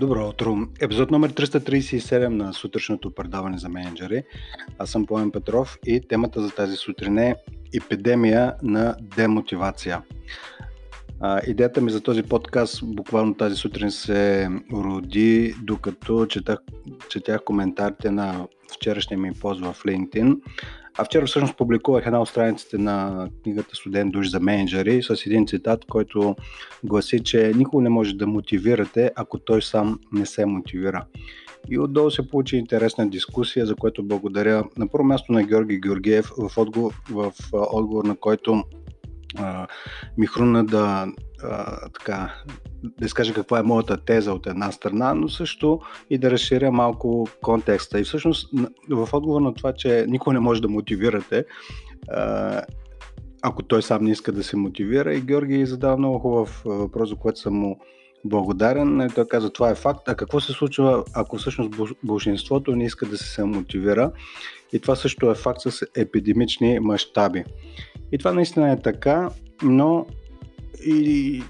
Добро утро. Епизод номер 337 на сутрешното предаване за менеджери. Аз съм Поем Петров и темата за тази сутрин е епидемия на демотивация. А, идеята ми за този подкаст буквално тази сутрин се роди, докато четах, четях коментарите на вчерашния ми пост в LinkedIn. А вчера всъщност публикувах една от страниците на книгата Студент душ за менеджери с един цитат, който гласи, че никога не може да мотивирате, ако той сам не се мотивира. И отдолу се получи интересна дискусия, за което благодаря на първо място на Георги Георгиев, в отговор, в отговор на който а, ми хрумна да, а, така, да изкажа каква е моята теза от една страна, но също и да разширя малко контекста. И всъщност в отговор на това, че никой не може да мотивирате, а, ако той сам не иска да се мотивира, и Георги задава много хубав въпрос, за което съм му благодарен. Той каза, това е факт. А какво се случва, ако всъщност большинството не иска да се самомотивира? И това също е факт с епидемични мащаби. И това наистина е така, но и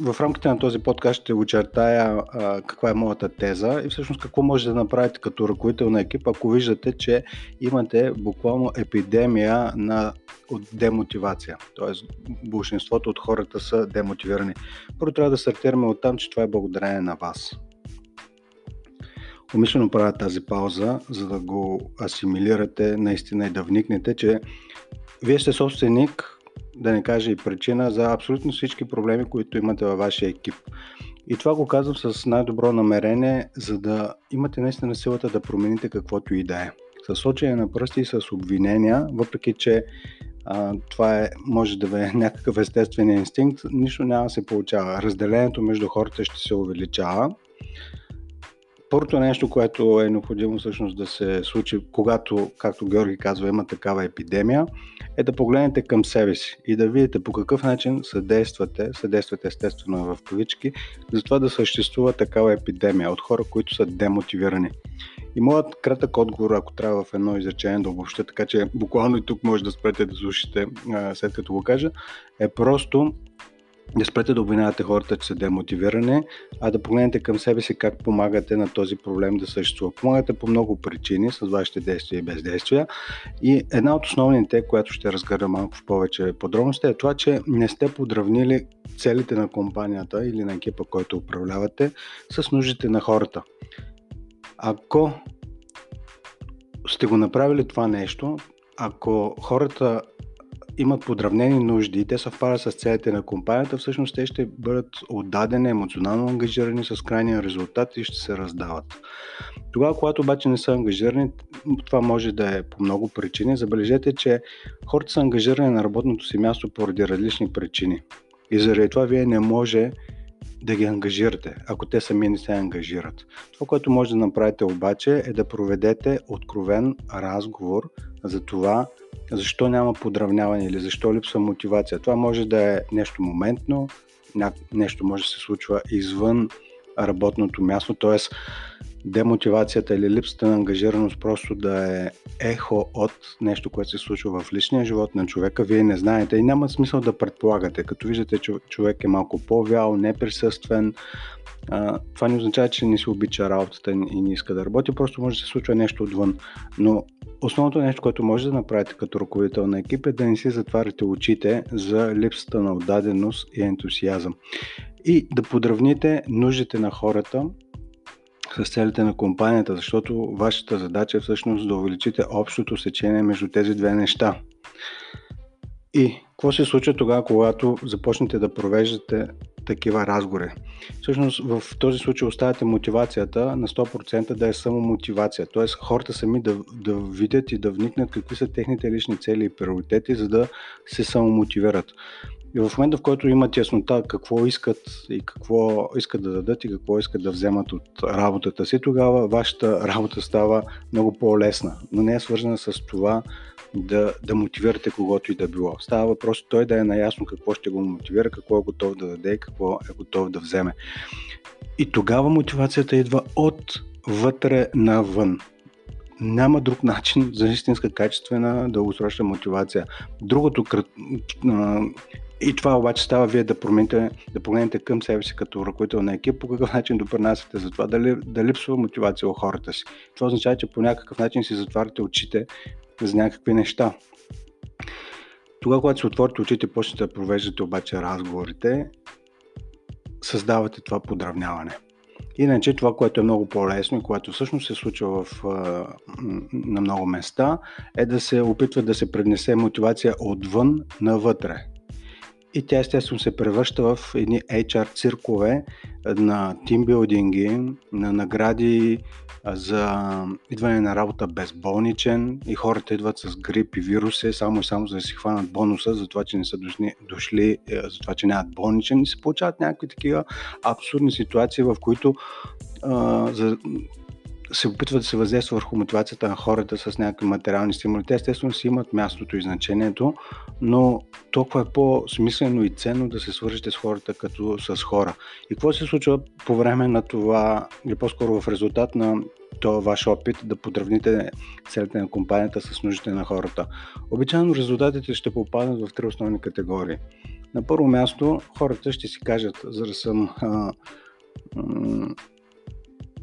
в рамките на този подкаст ще очертая а, каква е моята теза и всъщност какво може да направите като ръководител на екип, ако виждате, че имате буквално епидемия на от демотивация. Тоест, большинството от хората са демотивирани. Първо трябва да стартираме от там, че това е благодарение на вас. Умишлено правя тази пауза, за да го асимилирате наистина и да вникнете, че вие сте собственик, да не кажа и причина, за абсолютно всички проблеми, които имате във вашия екип. И това го казвам с най-добро намерение, за да имате наистина силата да промените каквото и да е. С сочене на пръсти и с обвинения, въпреки че а, това е, може да е някакъв естествен инстинкт, нищо няма да се получава. Разделението между хората ще се увеличава Първото нещо, което е необходимо всъщност да се случи, когато, както Георги казва, има такава епидемия, е да погледнете към себе си и да видите по какъв начин съдействате, съдействате естествено в кавички, за това да съществува такава епидемия от хора, които са демотивирани. И моят кратък отговор, ако трябва в едно изречение да обобща, така че буквално и тук може да спрете да слушате след като го кажа, е просто да спрете да обвинявате хората, че са демотивирани, а да погледнете към себе си как помагате на този проблем да съществува. Помагате по много причини с вашите действия и бездействия. И една от основните, която ще разгърна малко в повече подробности, е това, че не сте подравнили целите на компанията или на екипа, който управлявате, с нуждите на хората. Ако сте го направили това нещо, ако хората имат подравнени нужди, те съвпадат с целите на компанията, всъщност те ще бъдат отдадени, емоционално ангажирани с крайния резултат и ще се раздават. Тогава, когато обаче не са ангажирани, това може да е по много причини. Забележете, че хората са ангажирани на работното си място поради различни причини. И заради това вие не може да ги ангажирате, ако те сами не се ангажират. Това, което може да направите обаче е да проведете откровен разговор за това, защо няма подравняване или защо липсва мотивация. Това може да е нещо моментно, нещо може да се случва извън работното място, т.е. демотивацията или липсата на ангажираност просто да е ехо от нещо, което се случва в личния живот на човека, вие не знаете и няма смисъл да предполагате. Като виждате, че човек е малко по-вял, неприсъствен, това не означава, че не си обича работата и не иска да работи, просто може да се случва нещо отвън. Но основното нещо, което може да направите като ръководител на екип е да не си затваряте очите за липсата на отдаденост и ентусиазъм. И да подравните нуждите на хората с целите на компанията, защото вашата задача е всъщност да увеличите общото сечение между тези две неща. И какво се случва тогава, когато започнете да провеждате такива разговори? Всъщност в този случай оставяте мотивацията на 100% да е само мотивация. Т.е. хората сами да, да видят и да вникнат какви са техните лични цели и приоритети, за да се самомотивират. И в момента, в който имат яснота какво искат и какво искат да дадат и какво искат да вземат от работата си, тогава вашата работа става много по-лесна, но не е свързана с това да, да мотивирате когото и да било. Става въпрос той да е наясно какво ще го мотивира, какво е готов да даде и какво е готов да вземе. И тогава мотивацията идва от вътре навън. Няма друг начин за истинска качествена дългосрочна мотивация. Другото И това обаче става вие да промените, да погледнете към себе си като ръководител на екип, по какъв начин допринасяте за това, дали, да липсва мотивация у хората си. Това означава, че по някакъв начин си затваряте очите за някакви неща. Тогава, когато си отворите очите почнете да провеждате обаче разговорите, създавате това подравняване. Иначе това, което е много по-лесно и което всъщност се случва в, на много места, е да се опитва да се пренесе мотивация отвън навътре и тя естествено се превръща в едни HR циркове на тимбилдинги, на награди за идване на работа безболничен. И хората идват с грип и вируси, само и само за да си хванат бонуса, за това, че не са дошли, дошли е, за това, че нямат болничен. И се получават някакви такива абсурдни ситуации, в които а, за, се опитват да се въздейства върху мотивацията на хората с някакви материални стимули. Те естествено си имат мястото и значението, но толкова е по-смислено и ценно да се свържете с хората като с хора. И какво се случва по време на това, или по-скоро в резултат на този ваш опит да подравните целите на компанията с нуждите на хората? Обичайно резултатите ще попаднат в три основни категории. На първо място хората ще си кажат, за да съм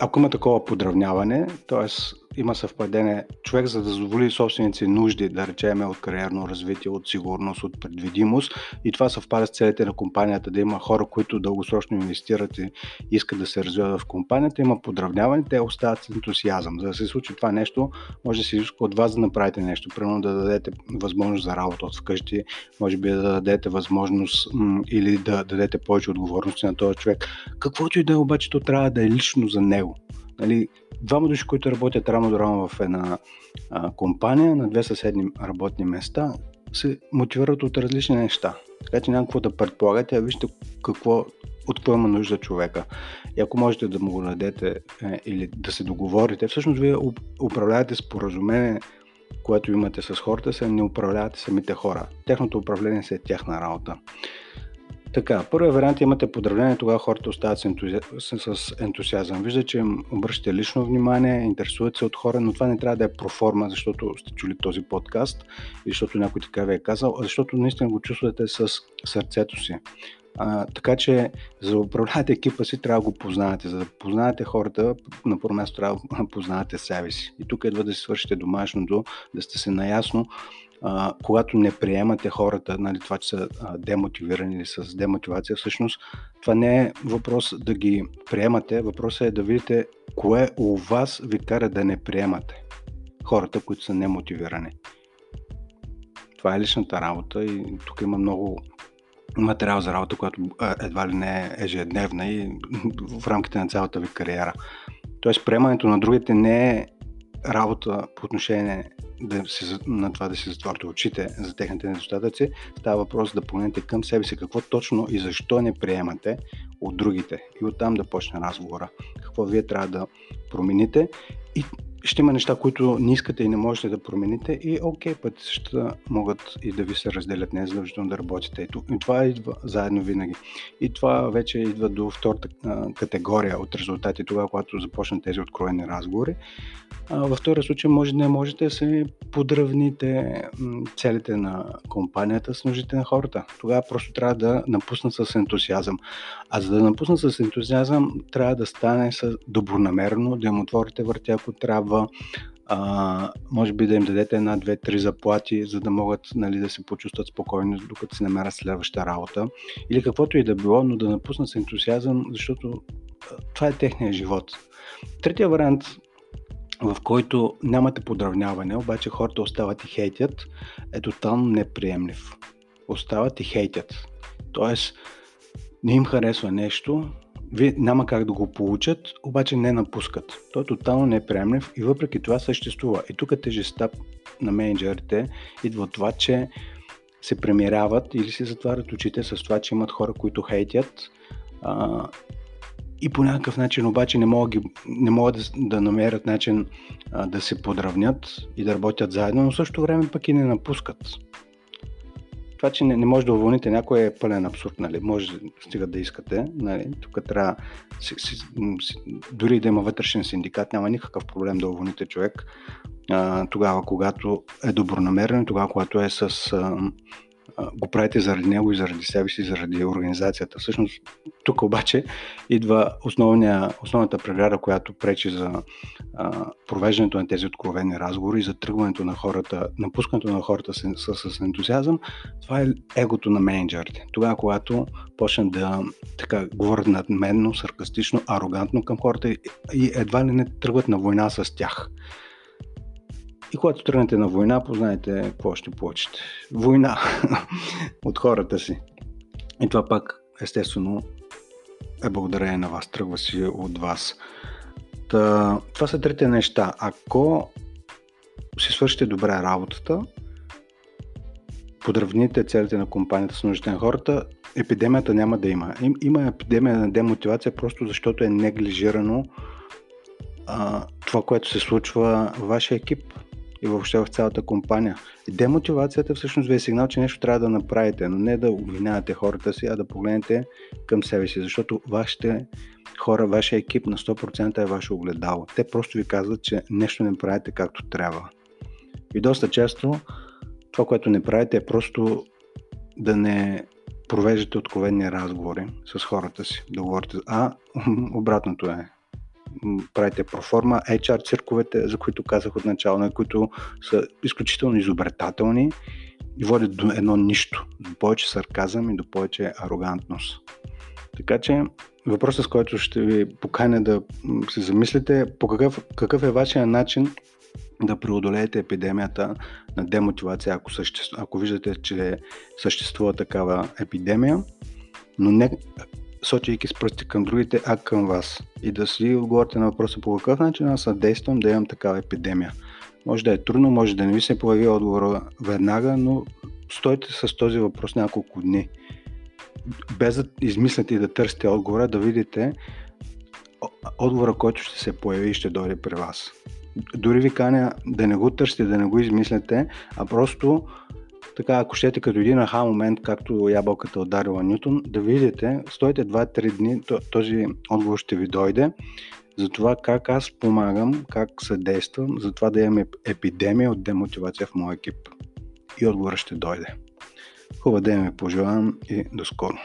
ако има такова подравняване, т.е има съвпадение. Човек, за да задоволи собствените нужди, да речем от кариерно развитие, от сигурност, от предвидимост и това съвпада с целите на компанията, да има хора, които дългосрочно инвестират и искат да се развиват в компанията, има подравняване, те остават с ентусиазъм. За да се случи това нещо, може да се иска от вас да направите нещо. Примерно да дадете възможност за работа от вкъщи, може би да дадете възможност м- или да дадете повече отговорности на този човек. Каквото и да е, обаче, то трябва да е лично за него. Нали, двама души, които работят рамо до рамо в една а, компания на две съседни работни места, се мотивират от различни неща. Така че няма какво да предполагате, а вижте какво, от какво има нужда човека. И ако можете да му го дадете е, или да се договорите, всъщност вие управлявате споразумение, което имате с хората, се не управлявате самите хора. Тяхното управление се е тяхна работа. Така, първият вариант имате подравнение, тогава хората остават с, ентузи... с ентусиазъм. Виждате, че им обръщате лично внимание, интересуват се от хора, но това не трябва да е проформа, защото сте чули този подкаст и защото някой така ви е казал, а защото наистина го чувствате с сърцето си. А, така че, за да управлявате екипа си, трябва да го познавате. За да познавате хората, на първо място трябва да познавате себе си. И тук едва да си свършите домашното, да сте се наясно когато не приемате хората, нали, това, че са демотивирани или с демотивация, всъщност това не е въпрос да ги приемате, въпросът е да видите кое у вас ви кара да не приемате хората, които са немотивирани. Това е личната работа и тук има много материал за работа, която едва ли не е ежедневна и в рамките на цялата ви кариера. Тоест, приемането на другите не е работа по отношение да си, на това да си затворите очите за техните недостатъци, става въпрос да погледнете към себе си какво точно и защо не приемате от другите и оттам да почне разговора. Какво вие трябва да промените и ще има неща, които не искате и не можете да промените и окей, пътищата могат и да ви се разделят, не е задължително да работите. И това идва заедно винаги. И това вече идва до втората категория от резултати, тогава, когато започнат тези откроени разговори. Във втория случай може не можете да се подравните целите на компанията с нуждите на хората. Тогава просто трябва да напуснат с ентусиазъм. А за да напуснат с ентусиазъм, трябва да стане с добронамерено, да им отворите въртя, ако трябва, а, може би да им дадете една, две, три заплати, за да могат нали, да се почувстват спокойно, докато се намерят следваща работа. Или каквото и да било, но да напуснат с ентусиазъм, защото това е техния живот. Третия вариант в който нямате подравняване, обаче хората остават и хейтят, е тотално неприемлив. Остават и хейтят. Тоест, не им харесва нещо, вие няма как да го получат, обаче не напускат. Той е тотално неприемлив и въпреки това съществува. И тук тежестта на менеджерите идва от това, че се премиряват или се затварят очите с това, че имат хора, които хейтят а, и по някакъв начин обаче не могат, не могат да, намерят начин а, да се подравнят и да работят заедно, но в същото време пък и не напускат. Това, че не, не може да уволните някой е пълен абсурд, нали? Може стига да искате, нали? Тук трябва, си, си, си, дори да има вътрешен синдикат, няма никакъв проблем да уволните човек а, тогава, когато е добронамерен, тогава, когато е с а, го правите заради него и заради себе си, заради организацията. Всъщност, тук обаче идва основния, основната преграда, която пречи за а, провеждането на тези откровени разговори, за тръгването на хората, напускането на хората с, с, с ентузиазъм. Това е егото на менеджерите. Тогава, когато почнат да така, говорят надменно, саркастично, арогантно към хората и едва ли не тръгват на война с тях. И когато тръгнете на война, познаете какво ще получите. Война от хората си. И това пак, естествено, е благодарение на вас, тръгва си от вас. Та, това са трите неща. Ако си свършите добре работата, подравните целите на компанията с нуждите на хората, епидемията няма да има. Има епидемия на демотивация просто защото е неглижирано а, това, което се случва в вашия екип и въобще в цялата компания. И демотивацията всъщност ви е сигнал, че нещо трябва да направите, но не да обвинявате хората си, а да погледнете към себе си, защото вашите хора, вашия екип на 100% е ваше огледало. Те просто ви казват, че нещо не правите както трябва. И доста често това, което не правите е просто да не провеждате откровени разговори с хората си, да говорите, а обратното е правите проформа, HR цирковете, за които казах от начало, на които са изключително изобретателни и водят до едно нищо, до повече сарказъм и до повече арогантност. Така че въпросът, с който ще ви поканя да се замислите по какъв, какъв е вашия начин да преодолеете епидемията на демотивация, ако, съществ... ако виждате, че съществува такава епидемия, но не сочейки с пръсти към другите, а към вас. И да си отговорите на въпроса по какъв начин аз съдействам да имам такава епидемия. Може да е трудно, може да не ви се появи отговора веднага, но стойте с този въпрос няколко дни. Без да измислите и да търсите отговора, да видите отговора, който ще се появи и ще дойде при вас. Дори ви каня да не го търсите, да не го измисляте, а просто така, ако щете като един аха момент, както ябълката ударила Нютон, да видите, стойте 2-3 дни, този отговор ще ви дойде за това как аз помагам, как съдействам, за това да имаме епидемия от демотивация в моя екип. И отговорът ще дойде. Хубав ден ви пожелавам и до скоро.